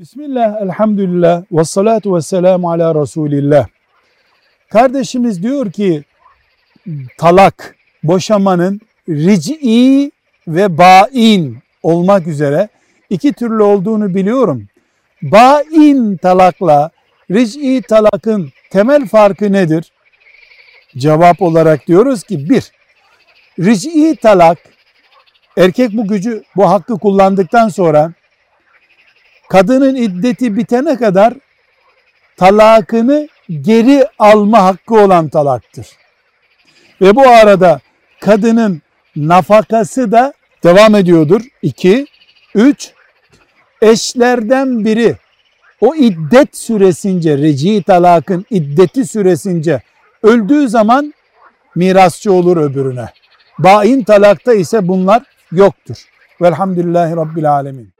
Bismillah, elhamdülillah, ve salatu ve selamu ala Resulillah. Kardeşimiz diyor ki talak, boşamanın ric'i ve bain olmak üzere iki türlü olduğunu biliyorum. Bain talakla ric'i talakın temel farkı nedir? Cevap olarak diyoruz ki bir, ric'i talak erkek bu gücü, bu hakkı kullandıktan sonra kadının iddeti bitene kadar talakını geri alma hakkı olan talaktır. Ve bu arada kadının nafakası da devam ediyordur. 2, 3, eşlerden biri o iddet süresince, reci talakın iddeti süresince öldüğü zaman mirasçı olur öbürüne. Bain talakta ise bunlar yoktur. Velhamdülillahi Rabbil Alemin.